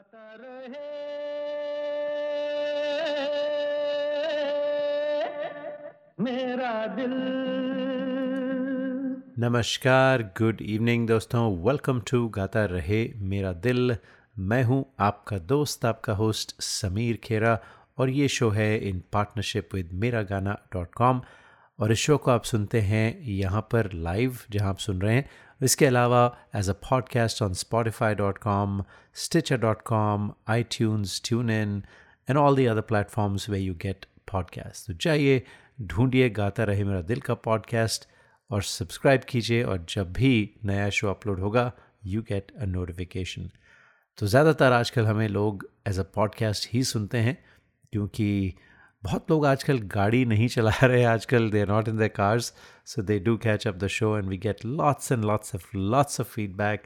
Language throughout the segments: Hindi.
गाता रहे। मेरा दिल। नमस्कार गुड इवनिंग दोस्तों। वेलकम टू गाता रहे मेरा दिल। मैं हूँ आपका दोस्त, आपका होस्ट समीर खेरा और ये शो है इन पार्टनरशिप विद मेरा गाना डॉट कॉम और इस शो को आप सुनते हैं यहाँ पर लाइव जहाँ आप सुन रहे हैं। इसके अलावा as a podcast on Spotify dot com Stitcher dot com iTunes tune in and all the other platforms way you get podcast तो जाइए, ढूंढिए, गाता रहे मेरा दिल का पॉडकास्ट और सब्सक्राइब कीजिए, और जब भी नया शो अपलोड होगा यू गेट अ नोटिफिकेशन तो ज़्यादातर आजकल हमें लोग एज अ पॉडकास्ट ही सुनते हैं, क्योंकि बहुत लोग आजकल गाड़ी नहीं चला रहे, आजकल they are not in the cars so they do catch up the show and we get lots and lots of lots of feedback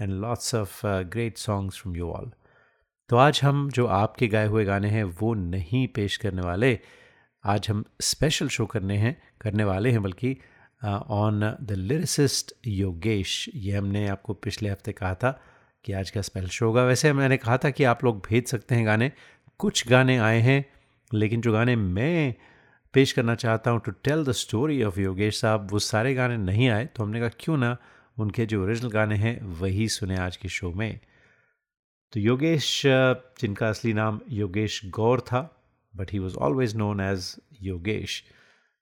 and lots of great songs from you all तो आज हम जो आपके गाए हुए गाने हैं वो नहीं पेश करने वाले, आज हम स्पेशल शो करने हैं, करने वाले हैं बल्कि ऑन द लिरिसिस्ट योगेश ये हमने आपको पिछले हफ़्ते कहा था कि आज का स्पेशल शो होगा। वैसे मैंने कहा था कि आप लोग भेज सकते हैं गाने, कुछ गाने आए हैं लेकिन जो गाने मैं पेश करना चाहता हूँ to tell the story of Yogesh साहब, वो सारे गाने नहीं आए तो हमने कहा, क्यों ना उनके जो ओरिजिनल गाने हैं, वही सुने आज के शो में? तो योगेश, जिनका असली नाम योगेश गौर था but he was always known as Yogesh.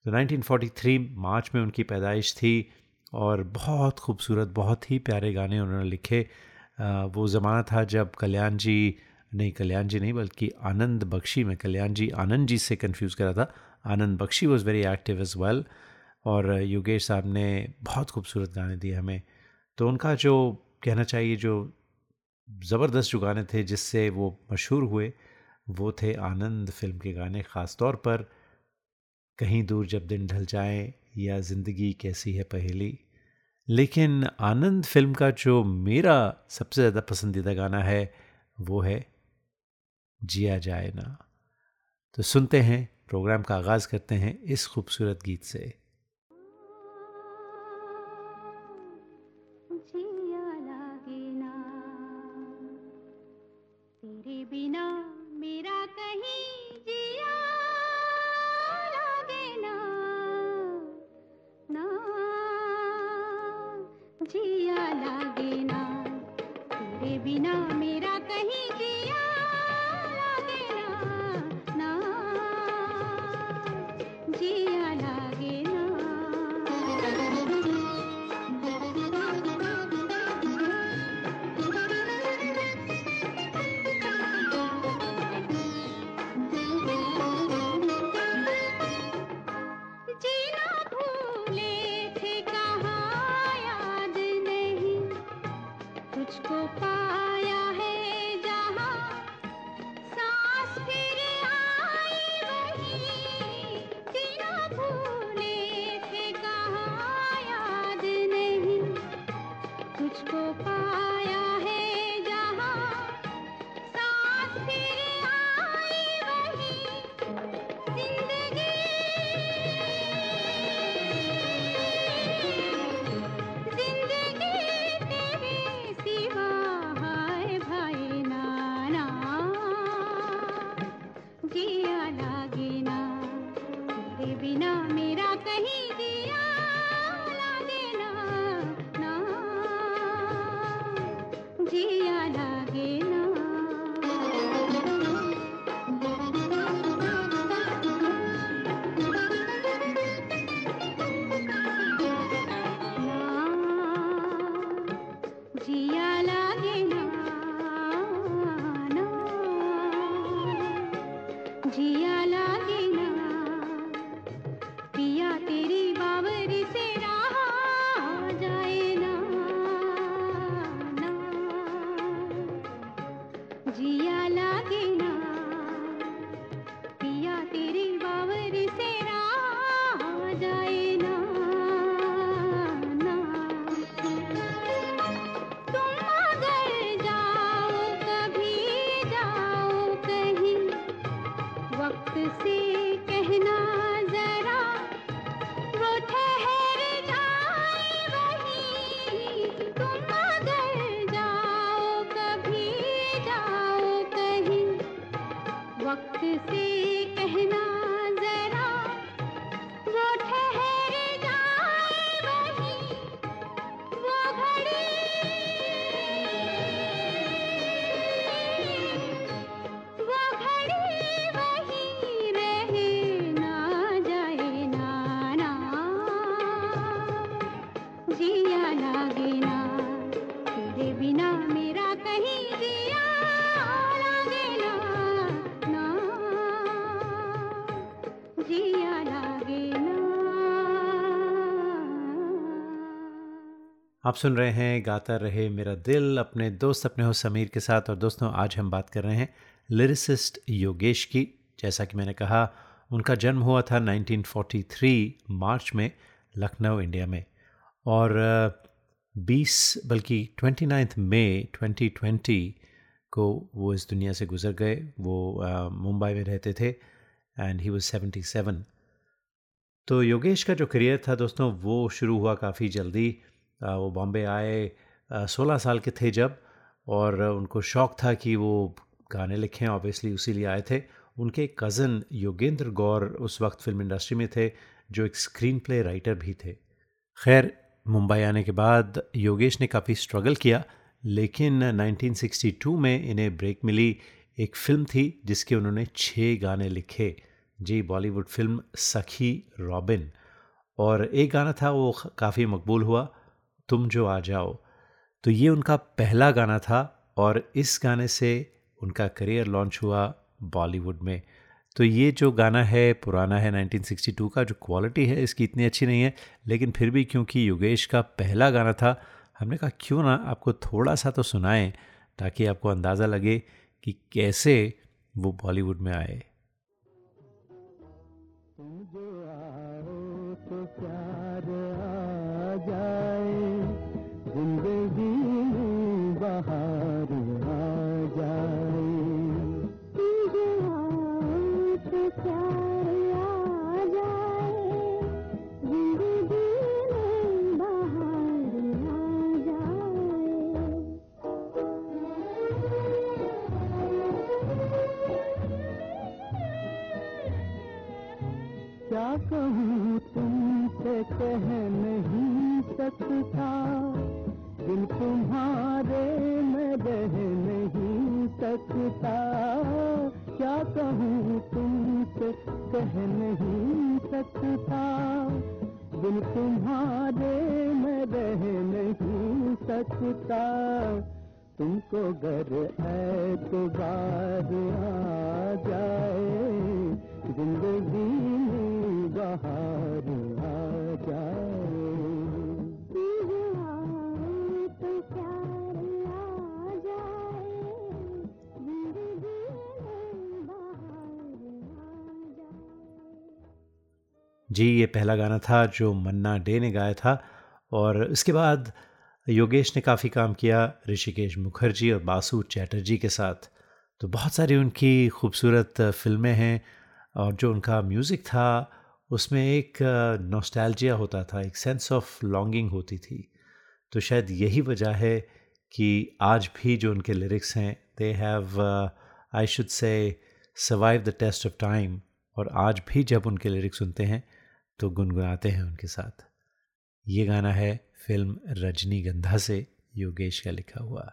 तो 1943 मार्च में उनकी पैदाइश थी और बहुत खूबसूरत, बहुत ही प्यारे गाने उन्होंने लिखे। वो ज़माना था जब कल्याण जी नहीं, कल्याण जी नहीं, बल्कि आनंद बख्शी, में कल्याण जी, आनंद जी से कंफ्यूज करा था। Anand Bakshi was very active as well और योगेश साहब ने बहुत खूबसूरत गाने दिए हमें। तो उनका जो कहना चाहिए, जो ज़बरदस्त जो गाने थे, जिससे वो मशहूर हुए, वो थे आनंद फ़िल्म के गाने ख़ास तौर पर कहीं दूर जब दिन ढल जाए, या ज़िंदगी कैसी है पहेली। लेकिन आनंद फ़िल्म का जो मेरा सबसे ज़्यादा पसंदीदा गाना है, वो है जिया जाए ना। तो सुनते हैं, प्रोग्राम का आगाज़ करते हैं इस खूबसूरत गीत से। आप सुन रहे हैं गाता रहे मेरा दिल, अपने दोस्त, अपने हो समीर के साथ। और दोस्तों, आज हम बात कर रहे हैं लिरिसिस्ट योगेश की। जैसा कि मैंने कहा, उनका जन्म हुआ था 1943 मार्च में लखनऊ, इंडिया में। और 20 बल्कि 29 मई 2020 को वो इस दुनिया से गुज़र गए। वो मुंबई में रहते थे एंड ही वाज 77 तो योगेश का जो करियर था, दोस्तों, वो शुरू हुआ काफ़ी जल्दी। वो बॉम्बे आए सोलह साल के थे जब और उनको शौक़ था कि वो गाने लिखें ऑब्वियसली उसी लिए आए थे। उनके कज़न योगेंद्र गौर उस वक्त फ़िल्म इंडस्ट्री में थे, जो एक स्क्रीन प्ले राइटर भी थे। खैर, मुंबई आने के बाद योगेश ने काफ़ी स्ट्रगल किया, लेकिन 1962 में इन्हें ब्रेक मिली एक फ़िल्म थी, जिसके उन्होंने छः गाने लिखे। जी बॉलीवुड फ़िल्म सखी रॉबिन। और एक गाना था, वो काफ़ी मकबूल हुआ तुम जो आ जाओ। तो ये उनका पहला गाना था और इस गाने से उनका करियर लॉन्च हुआ बॉलीवुड में। तो ये जो गाना है, पुराना है 1962 का, जो क्वालिटी है, इसकी इतनी अच्छी नहीं है, लेकिन फिर भी क्योंकि योगेश का पहला गाना था, हमने कहा, क्यों ना आपको थोड़ा सा तो सुनाएँ, ताकि आपको अंदाज़ा लगे कि कैसे वो बॉलीवुड में आए। कह नहीं सकता। दिल तुम्हारे मैं रह नहीं सकता। क्या कहूँ तुमसे कह नहीं सकता। दिल तुम्हारे मैं रह नहीं सकता। तुमको गर ऐतबार आ जाए, ज़िंदगी में बहार जी, ये पहला गाना था जो मन्ना डे ने गाया था और इसके बाद योगेश ने काफ़ी काम किया ऋषिकेश मुखर्जी और बासु चैटर्जी के साथ। तो बहुत सारी उनकी खूबसूरत फ़िल्में हैं और जो उनका म्यूज़िक था उसमें एक नोस्टैल्जिया होता था, एक सेंस ऑफ़ लॉन्गिंग होती थी। तो शायद यही वजह है कि आज भी जो उनके लिरिक्स हैं they have I should say survive the test of time और आज भी जब उनके लिरिक्स सुनते हैं तो गुनगुनाते हैं उनके साथ। ये गाना है फ़िल्म रजनीगंधा से, योगेश का लिखा हुआ।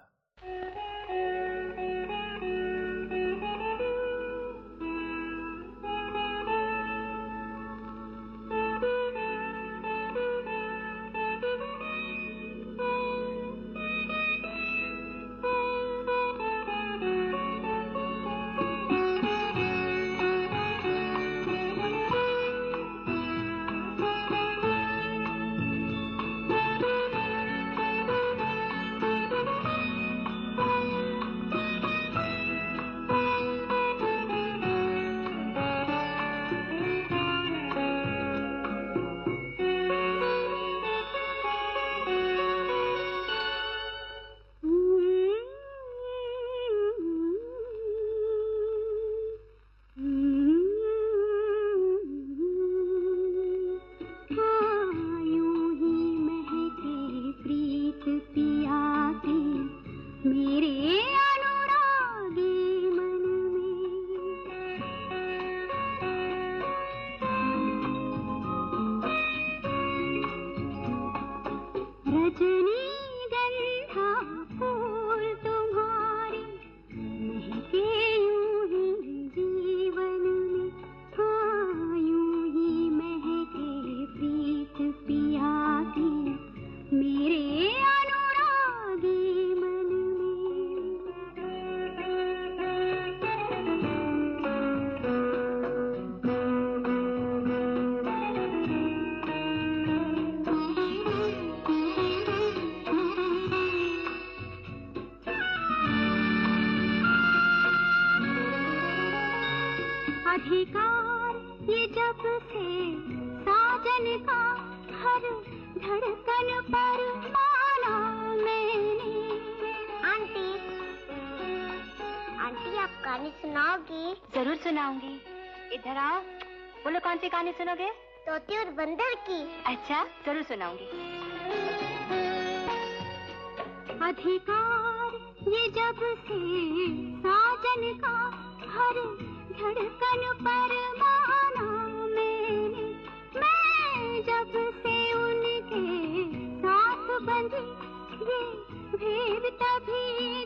अधिकार ये जब से साजन का हर धड़कन पर माना मैंने। आंटी आंटी आप कहानी सुनाओगी? ज़रूर सुनाऊँगी। इधर आओ। बोलो कौन सी कहानी सुनोगे? तोते और बंदर की। अच्छा ज़रूर सुनाऊँगी। अधिकार ये जब से साजन का हर धड़कन पर माना मैंने मैं जब से उनके साथ बंधी ये भेद तभी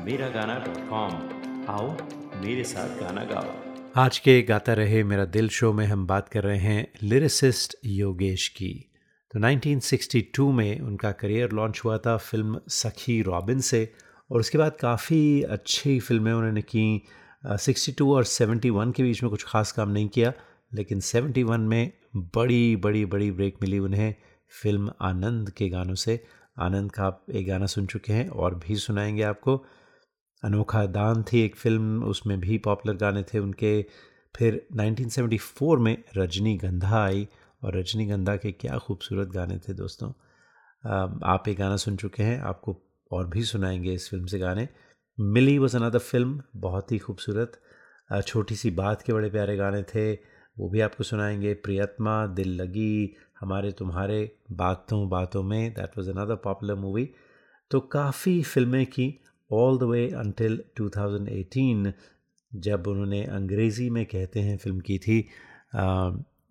मेरा गाना डॉट कॉम। आओ मेरे साथ गाना गाओ। आज के गाता रहे मेरा दिल शो में हम बात कर रहे हैं लिरिसिस्ट योगेश की। तो 1962 में उनका करियर लॉन्च हुआ था फ़िल्म सखी रॉबिन से, और उसके बाद काफ़ी अच्छी फ़िल्में उन्होंने की। सिक्सटी टू और सेवेंटी वन के बीच में कुछ ख़ास काम नहीं किया, लेकिन सेवेंटी वन में बड़ी बड़ी बड़ी ब्रेक मिली उन्हें फ़िल्म आनंद के गानों से। आनंद का आप एक गाना सुन चुके हैं, और भी सुनाएँगे आपको। अनोखा दान थी एक फ़िल्म, उसमें भी पॉपुलर गाने थे उनके। फिर 1974 में रजनीगंधा आई, और रजनीगंधा के क्या खूबसूरत गाने थे दोस्तों। आप एक गाना सुन चुके हैं, आपको और भी सुनाएँगे इस फ़िल्म से गाने। मिली वॉज़ अनदर फ़िल्म बहुत ही खूबसूरत। छोटी सी बात के बड़े प्यारे गाने थे, वो भी आपको सुनाएँगे। प्रियतमा, दिल लगी, हमारे तुम्हारे, बातों बातों में that was another popular movie तो काफ़ी फ़िल्में की ऑल द वे अनटिल 2018 जब उन्होंने अंग्रेज़ी में कहते हैं फ़िल्म की थी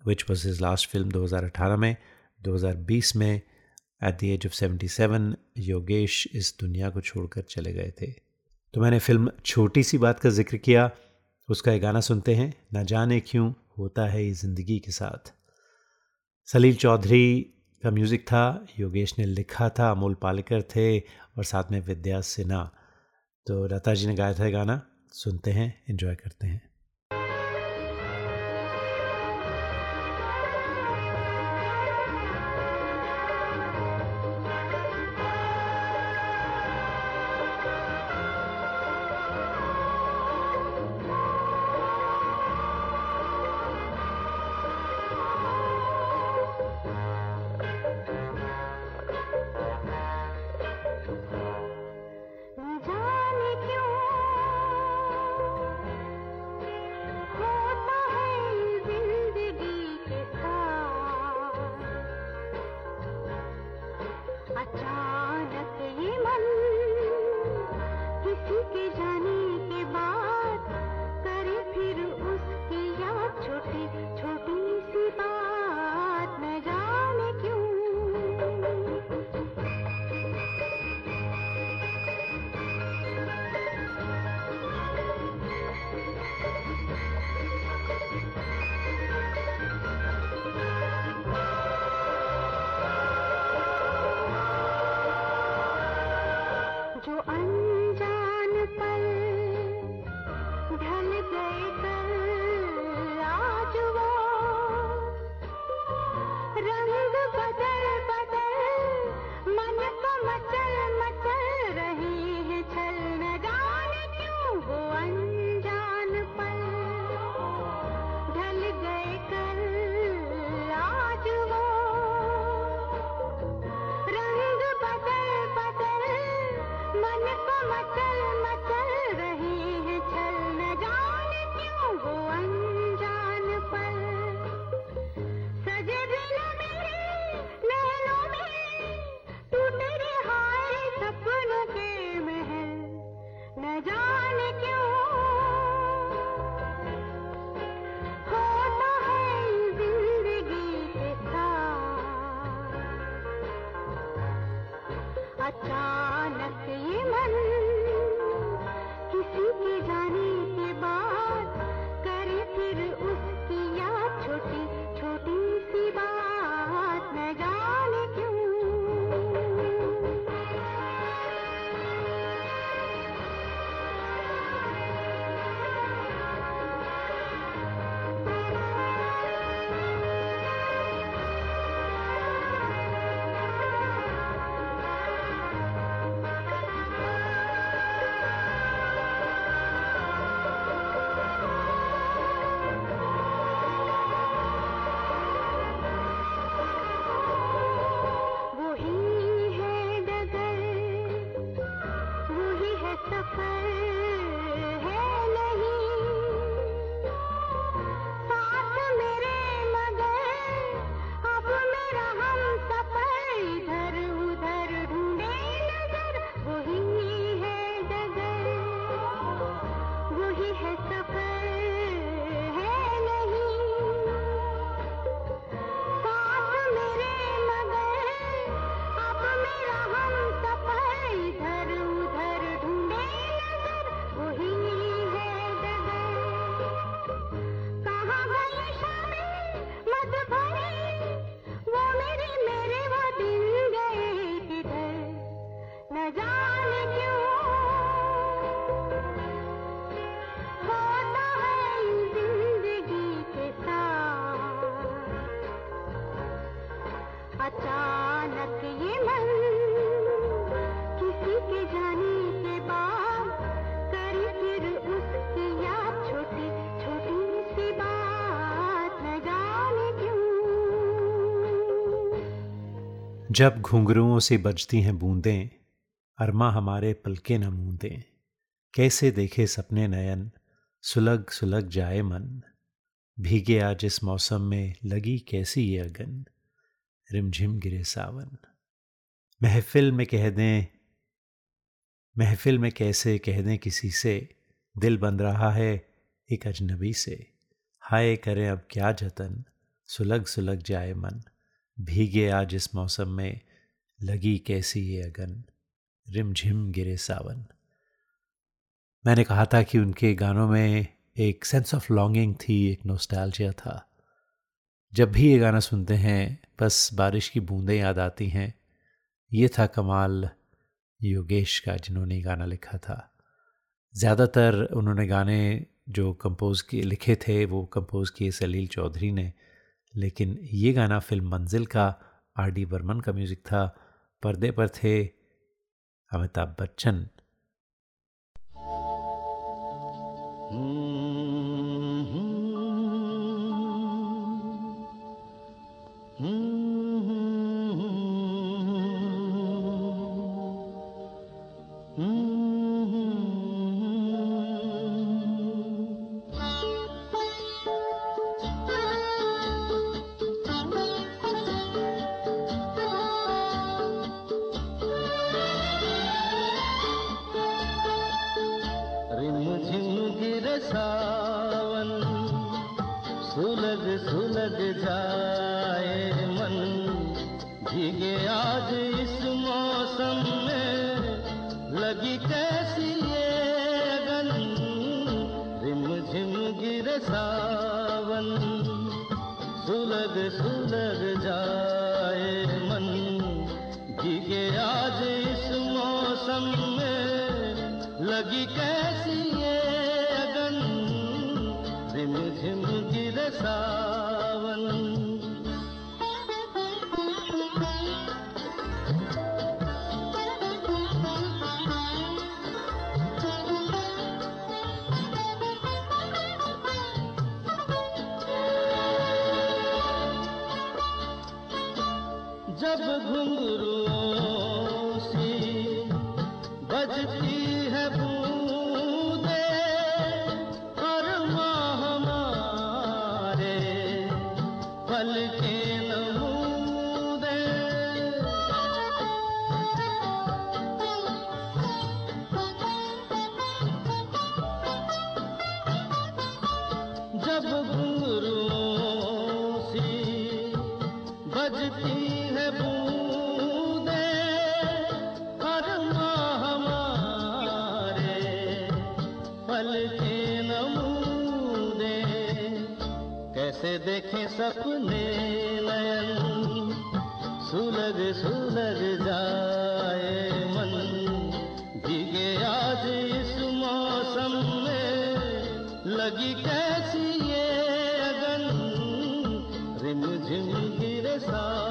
which was his last film 2018 में 2020 में at the age of 77 Yogesh इस दुनिया को छोड़कर चले गए थे। तो मैंने फ़िल्म छोटी सी बात का ज़िक्र किया, उसका एक गाना सुनते हैं, न जाने क्यों होता है ये ज़िंदगी के साथ। सलील चौधरी का म्यूज़िक था, योगेश ने लिखा था, अमोल पालेकर थे, और साथ में विद्या सिन्हा। तो लता जी ने गाया था गाना सुनते हैं इन्जॉय करते हैं। राजवा रंग बदल जब घुंघरुओं से बजती हैं बूंदें, अरमा हमारे पलके न मूंदें। कैसे देखे सपने नयन, सुलग सुलग जाए मन। भीगे आज इस मौसम में लगी कैसी ये अगन। रिमझिम गिरे सावन। महफिल में कह दें, महफिल में कैसे कह दें किसी से, दिल बन रहा है एक अजनबी से। हाय करें अब क्या जतन, सुलग सुलग जाए मन। भीगे आज इस मौसम में, लगी कैसी ये अगन? रिमझिम गिरे सावन। मैंने कहा था कि उनके गानों में एक सेंस ऑफ़ लॉन्गिंग थी, एक नोस्टैल्जिया था। जब भी ये गाना सुनते हैं, बस बारिश की बूंदें याद आती हैं। ये था कमाल योगेश का, जिन्होंने गाना लिखा था। ज़्यादातर उन्होंने गाने जो कंपोज़ किए, लिखे थे, वो कंपोज़ किए सलील चौधरी ने। लेकिन ये गाना फ़िल्म मंजिल का, आर डी बर्मन का म्यूज़िक था। पर्दे पर थे अमिताभ बच्चन। जब सुलग जाए मन। भीगे आज इस मौसम में। लगी कैसी ये गन रिम झिम गिर सावन। सुलग सुलग जाए मन। भीगे आज इस मौसम में। लगी कैसी ये अगन? रिम झिम देखें सपने नयन। सुलग सुलग जाए मन। भीगे आज इस मौसम में लगी कैसी ये अगन। रिम झिम गिरे सावन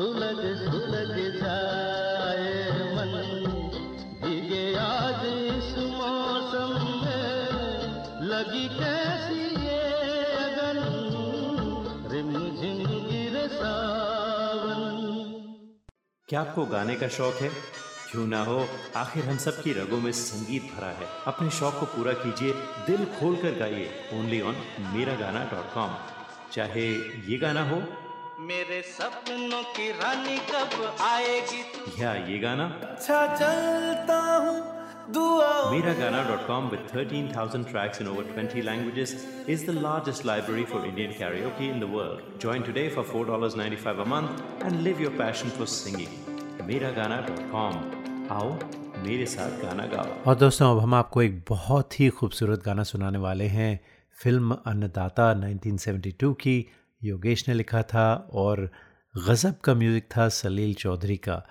सुलग सुलग जाए मन। भीगे आज इस मौसम में लगी कैसी ये अगन? गिर सावन। क्या आपको गाने का शौक है? क्यों ना हो, आखिर हम सब की रगों में संगीत भरा है। अपने शौक को पूरा कीजिए, दिल खोल कर गाइए। ओनली ऑन मेरा गाना डॉट कॉम चाहे ये गाना हो मेरे सपनों की रानी कब आएगी तू या ये गाना अच्छा चलता हूँ दुआ Mera Gana.com with 13,000 tracks in over 20 languages is the largest library for Indian karaoke in the world. Join today for $4.95 a month and live your passion for singing. Meragana.com आओ मेरे साथ गाना गाओ और दोस्तों अब हम आपको एक बहुत ही खूबसूरत गाना सुनाने वाले हैं फ़िल्म अन्नदाता 1972 की योगेश ने लिखा था और गज़ब का म्यूज़िक था सलील चौधरी का।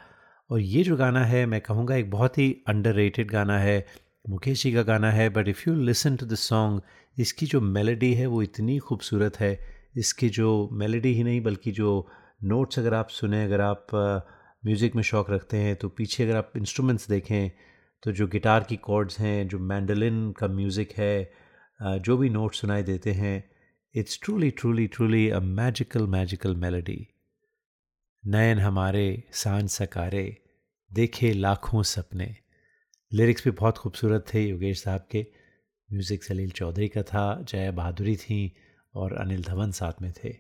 और ये जो गाना है, मैं कहूँगा एक बहुत ही अंडर गाना है, मुकेश जी का गाना है but if you listen to this song इसकी जो मेलोडी है वो इतनी खूबसूरत है। इसकी जो मेलोडी ही नहीं, बल्कि जो नोट्स अगर आप सुने, अगर आप म्यूज़िक में शौक़ रखते हैं तो पीछे अगर आप इंस्ट्रूमेंट्स देखें तो जो गिटार की कॉर्ड्स हैं, जो मैंडलिन का म्यूज़िक है जो भी नोट सुनाई देते हैं it's truly truly truly a magical magical melody नयन हमारे, साँझ सकारे, देखे लाखों सपने। लिरिक्स भी बहुत खूबसूरत थे योगेश साहब के। म्यूज़िक सलील चौधरी का था, जया बहादुरी थी और अनिल धवन साथ में थे।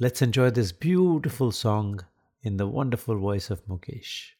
Let's enjoy this beautiful song in the wonderful voice of Mukesh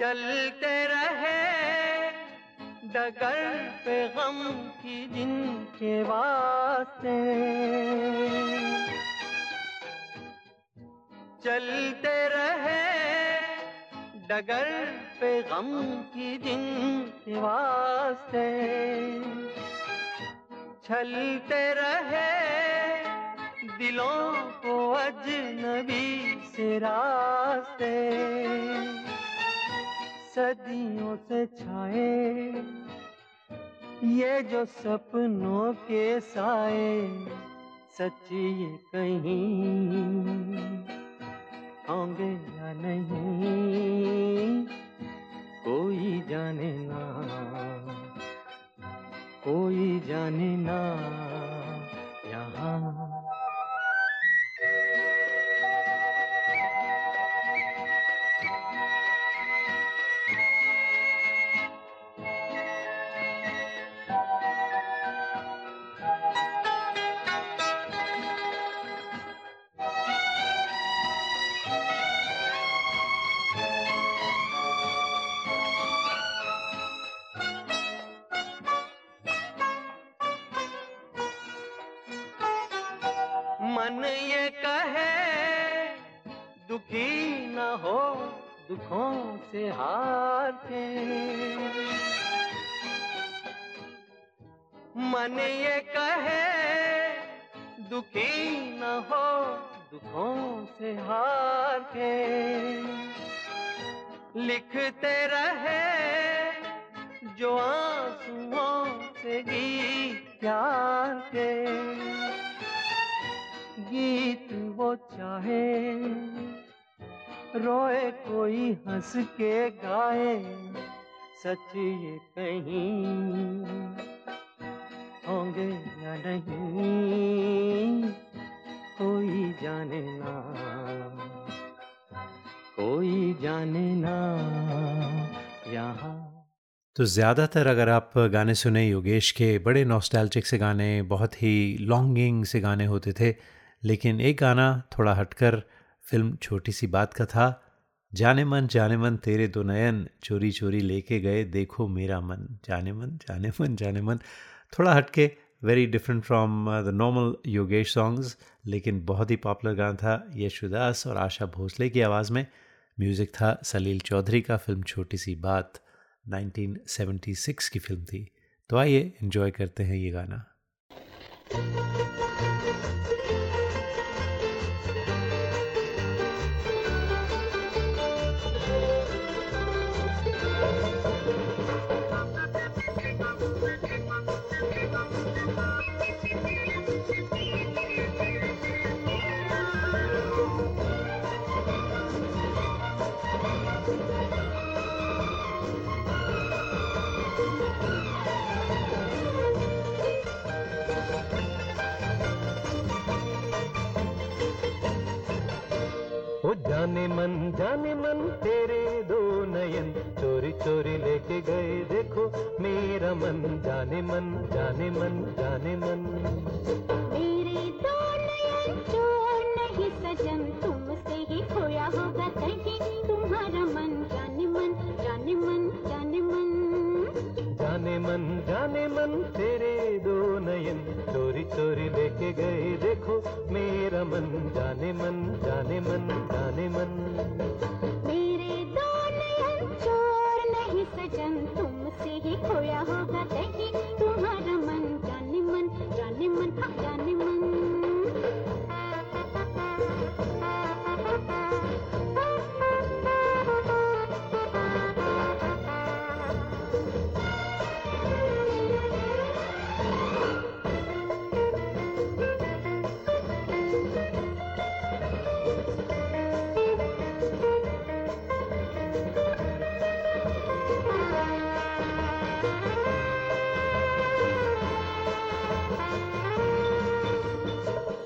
चलते रहे, डगर पे गम की जिनके वास्ते। चलते रहे, डगर पे गम की जिनके वास्ते। छलते रहे, दिलों को अजनबी से रास्ते। सदियों से छाए। ये जो सपनों के साए सच्ची ये कहीं होंगे या नहीं, कोई जाने ना, कोई जाने ना, यहाँ दुखी न हो दुखों से हार के। मन ये कहे, दुखी न हो दुखों से हार के। लिखते रहे जो आंसुओं से गीत प्यार के। गीत वो चाहे रोए कोई हंस के गाए, सच ये कहीं होंगे या नहीं, कोई जाने ना, कोई जाने ना यहाँ। तो ज़्यादातर अगर आप गाने सुने योगेश के, बड़े नॉस्टैल्जिक से गाने, बहुत ही लॉन्गिंग से गाने होते थे, लेकिन एक गाना थोड़ा हटकर फ़िल्म छोटी सी बात का था, जाने मन जाने मन, तेरे दो नयन, चोरी चोरी लेके गए, देखो मेरा मन, जाने मन जाने मन जाने मन। थोड़ा हटके very different from the normal Yogesh songs लेकिन बहुत ही पॉपुलर गाना था यशुदास और आशा भोसले की आवाज़ में। म्यूज़िक था सलील चौधरी का फ़िल्म छोटी सी बात 1976 की फ़िल्म थी। तो आइए इन्जॉय करते हैं ये गाना।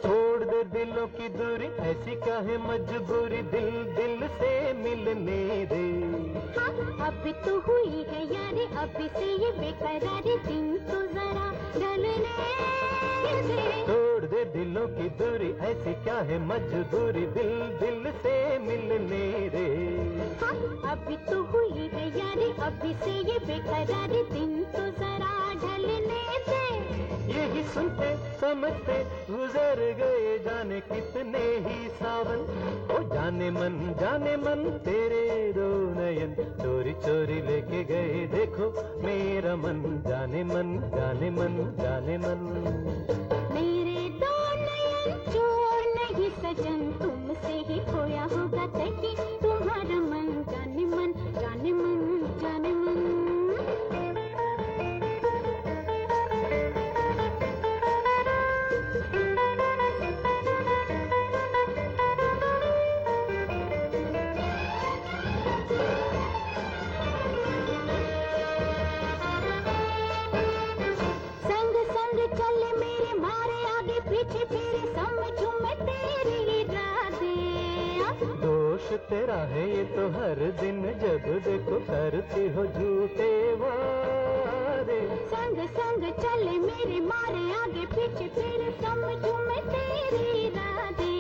छोड़ दे दिलों की दूरी ऐसी काहे मजबूरी दिल दिल से मिलने दे। हाँ, अब तो हुई है यारे अभी से ये बेकरारी दिन तो जरा ढलने तोड़ दे दिलों की दूरी ऐसी क्या है मजबूरी दिल दिल से मिलने रे हाँ, अभी तो हुई अभी से ये बेकरार दिन तो जरा ढलने दे। यही सुनते समझते गुजर गए जाने कितने ही सावन। ओ जाने मन जाने मन तेरे दो नयन। चोरी चोरी लेके गए देखो मेरा मन। जाने मन जाने मन जाने मन। मेरे दो नयन चोर नहीं सजन तुमसे ही खोया होगा कहीं दोष तेरा है ये तो हर दिन जब देखो करती हो झूठे वादे। संग संग चले मेरे मारे आगे पीछे फिर समझू मैं तेरी राधे।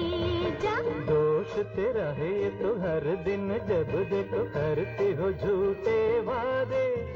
जा। दोष तेरा है ये तो हर दिन जब देखो करती हो झूठे वादे।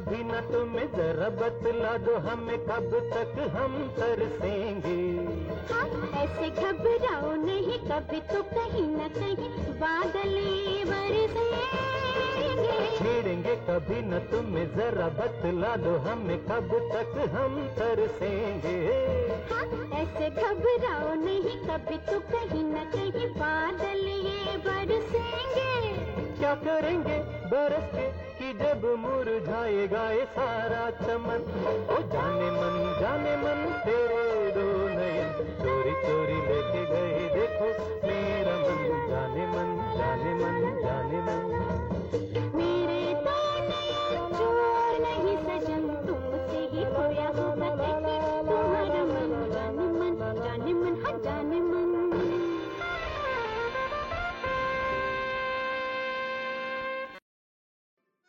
कभी न तुम्हें जरा बतला दो हमें कब तक हम तरसेंगे? हाँ, ऐसे घबराओ नहीं कभी तो कहीं न कहीं बादल छेड़ेंगे कभी न तुम्हें जरा बतला दो हमें कब तक हम तरसेंगे? हाँ, ऐसे घबराओ नहीं कभी तो कहीं न कहीं बादल ये बरसेंगे। क्या करेंगे बरस के? कि जब मुरझाएगा ये सारा चमन ओ जाने मन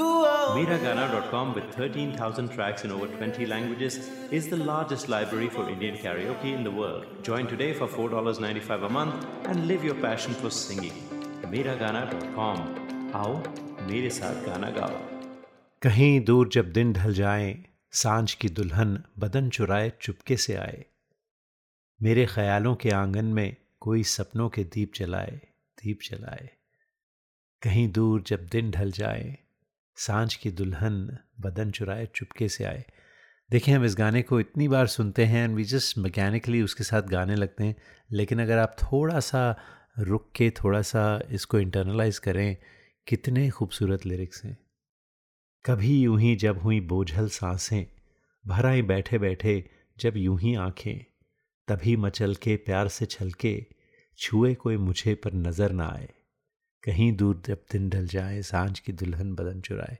Com with 13,000 tracks in over 20 languages is the largest library for Indian karaoke in the world. Join today for $4.95 a month and live your passion for singing. गाना आओ मेरे साथ गाना गाओ कहीं दूर जब दिन ढल जाए साँझ की दुल्हन बदन चुराए चुपके से आए मेरे ख्यालों के आँगन में कोई सपनों के दीप जलाए दीप जलाए कहीं दूर जब दिन ढल जाए साँझ की दुल्हन बदन चुराए चुपके से आए। देखिए हम इस गाने को इतनी बार सुनते हैं एंड वी जस्ट मैकेनिकली उसके साथ गाने लगते हैं, लेकिन अगर आप थोड़ा सा रुक के थोड़ा सा इसको इंटरनलाइज करें, कितने खूबसूरत लिरिक्स हैं। कभी यूँ ही जब हुई बोझल साँसें, भराई बैठे बैठे जब यूँ ही आँखें, तभी मचल के प्यार से छलके, छुए कोई मुझे पर नज़र ना आए। कहीं दूर जब दिन ढल जाए, साँझ की दुल्हन बदन चुराए।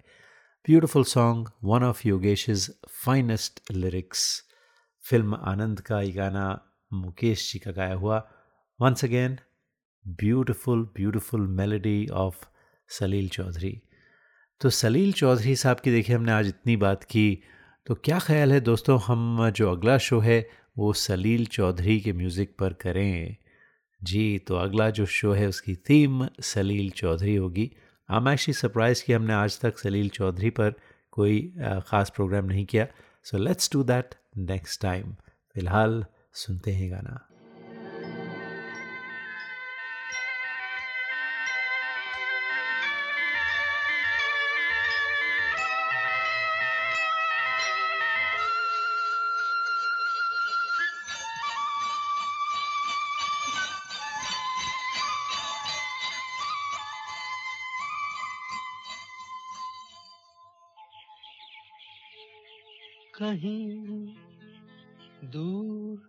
Beautiful song one of Yogesh's finest lyrics film Anand का ये गाना मुकेश जी का गाया हुआ। Once again beautiful beautiful melody of Salil Chowdhury. तो सलील चौधरी साहब की देखिए, हमने आज इतनी बात की। तो क्या ख्याल है दोस्तों, हम जो अगला शो है, वो सलील चौधरी के म्यूज़िक पर करें? जी तो अगला जो शो है उसकी थीम सलील चौधरी होगी। आई एम एक्चुअली सरप्राइज़ कि हमने आज तक सलील चौधरी पर कोई ख़ास प्रोग्राम नहीं किया। So let's do that next time फ़िलहाल सुनते हैं गाना। कहीं दूर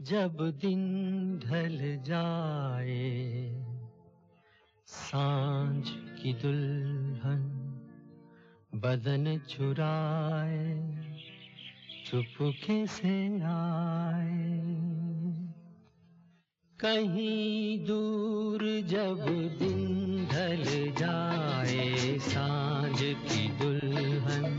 जब दिन ढल जाए। साँझ की दुल्हन बदन चुराए, चुपके से आए। कहीं दूर जब दिन ढल जाए, साँझ की दुल्हन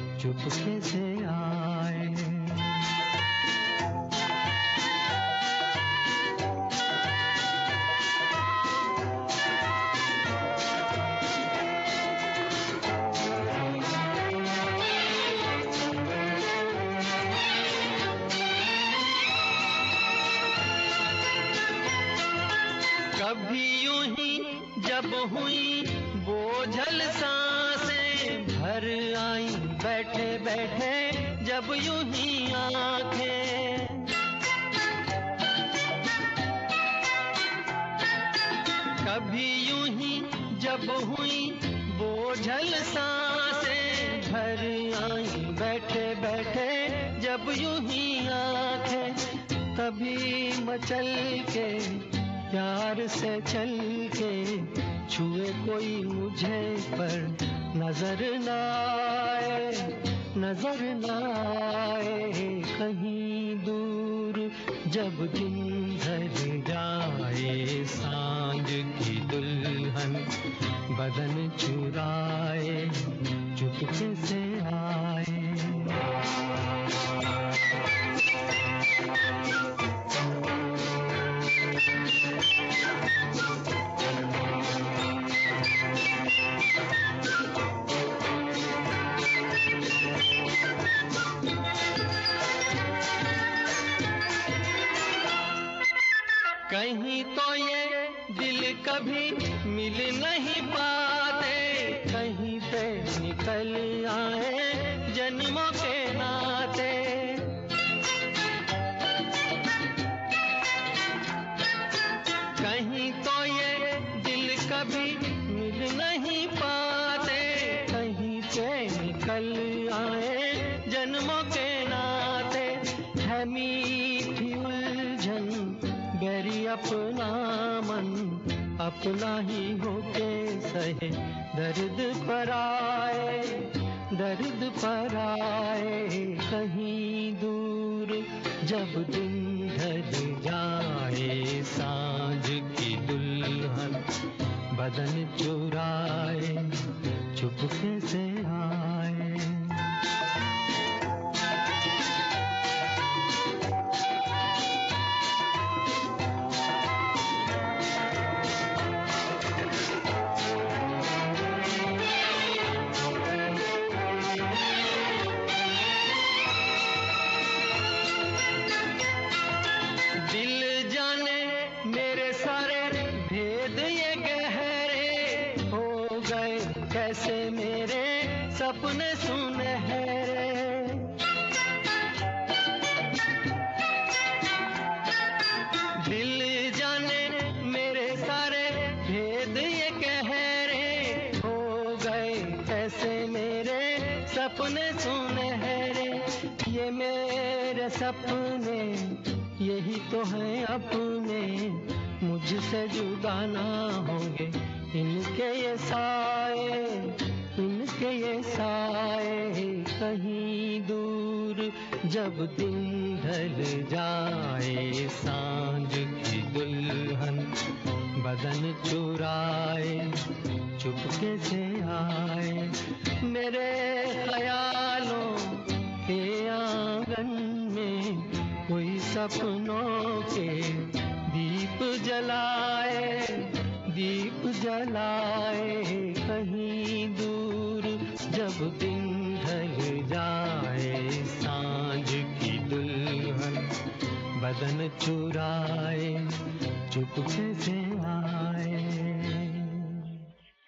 चुपके से आए। कभी यूँ ही जब हुई बैठे जब यूँ ही आँखें। कभी यूँ ही जब हुई बोझल साँसें। भर आई बैठे बैठे जब यूँ ही आँखें। तभी मचल के प्यार से चल के छुए कोई मुझे पर नज़र न आए। नज़र न आए, कहीं दूर जब दिन ढल जाए, साँझ की दुल्हन बदन चुराए, चुपके से आए कहीं तो ये दिल कभी मिल नहीं अपना ही होके सहे दर्द पर आए, दर्द पर आए, कहीं दूर जब दिन ढल जाए, साँझ की दुल्हन बदन चुराए, चुपके से तो है अपने, मुझसे जुदा ना होंगे। इनके ये साए, इनके ये साए कहीं दूर जब दिन ढल जाए। साँझ की दुल्हन बदन चुराए, चुपके से आए। मेरे ख्यालों के आँगन सपनों के दीप जलाए दीप जलाए कहीं दूर जब दिन ढल जाए साँझ की दुल्हन। बदन चुराए चुपके से आए?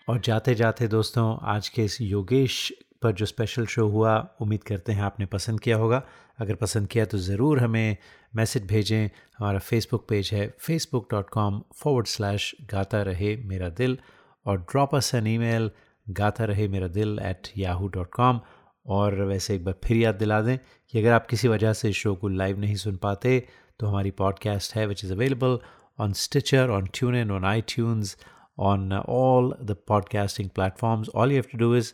और जाते जाते दोस्तों, आज के इस योगेश पर जो स्पेशल शो हुआ, उम्मीद करते हैं आपने पसंद किया होगा। अगर पसंद किया तो ज़रूर हमें मैसेज भेजें। हमारा फेसबुक पेज है Facebook dot com forward slash गाता रहे मेरा दिल और ड्रॉप अस एन ईमेल गाता रहे मेरा दिल एट याहू डॉट कॉम और वैसे एक बार फिर याद दिला दें कि अगर आप किसी वजह से शो को लाइव नहीं सुन पाते तो हमारी पॉडकास्ट है which is available on Stitcher on tune in on iTunes on all the podcasting platforms. All you have to do is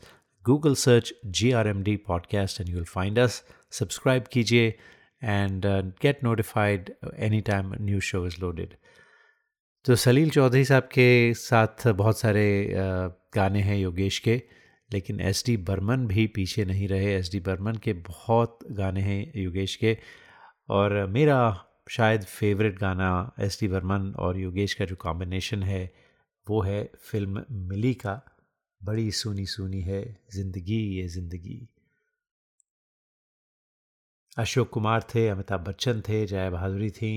Google search GRMD podcast and you'll find us. Subscribe कीजिए and uh, get notified anytime a new show is loaded. तो सलील चौधरी साहब के साथ बहुत सारे uh, गाने हैं योगेश के लेकिन एस डी बर्मन भी पीछे नहीं रहे एस डी बर्मन के बहुत गाने हैं योगेश के और मेरा शायद फेवरेट गाना एस डी बर्मन और योगेश का जो कॉम्बिनेशन है वो है फ़िल्म मिली का बड़ी सुनी सुनी है, ज़िंदगी ये ज़िंदगी। अशोक कुमार थे, अमिताभ बच्चन थे, जया बहादुरी थी।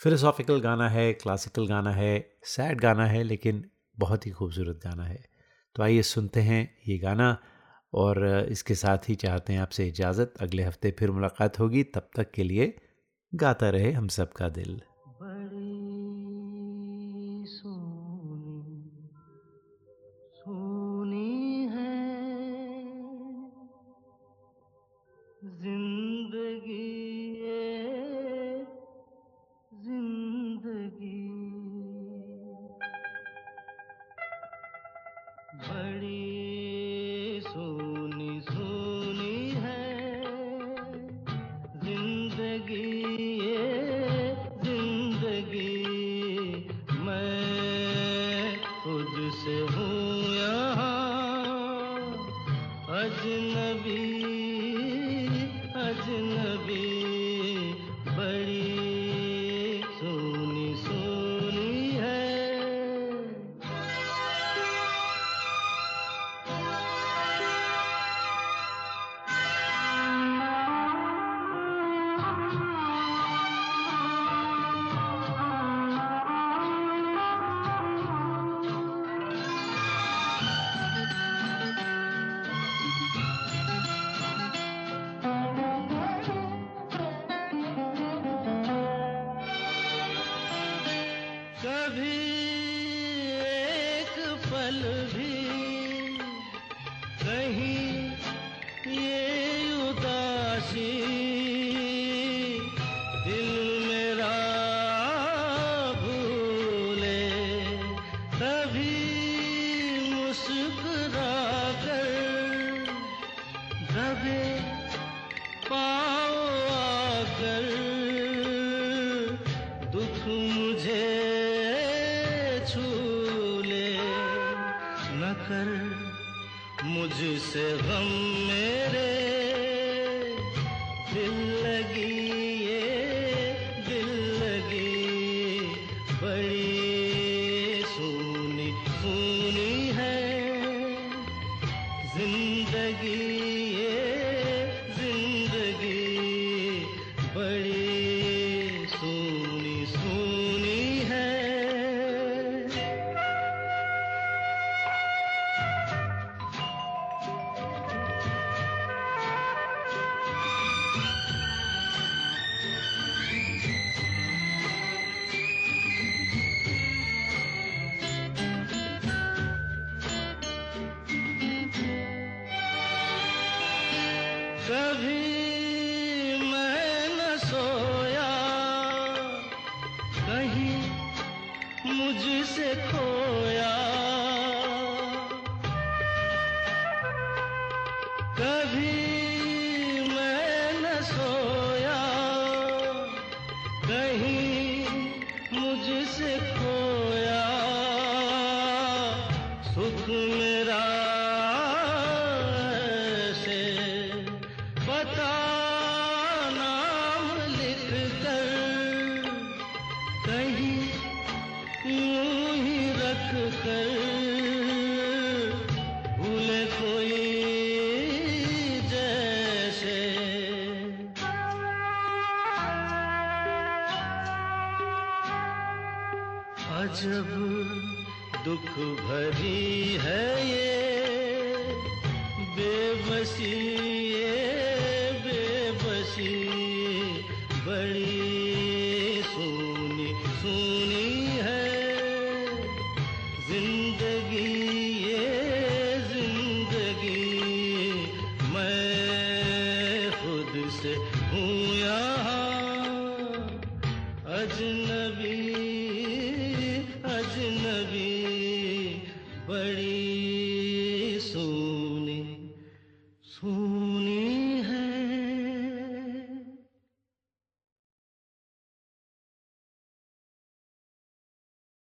फिलोसॉफिकल गाना है क्लासिकल गाना है सैड गाना है, लेकिन बहुत ही खूबसूरत गाना है। तो आइए सुनते हैं ये गाना और इसके साथ ही चाहते हैं आपसे इजाज़त। अगले हफ़्ते फिर मुलाकात होगी। तब तक के लिए गाता रहे हम सबका दिल। कभी एक पल भी मुझसे खो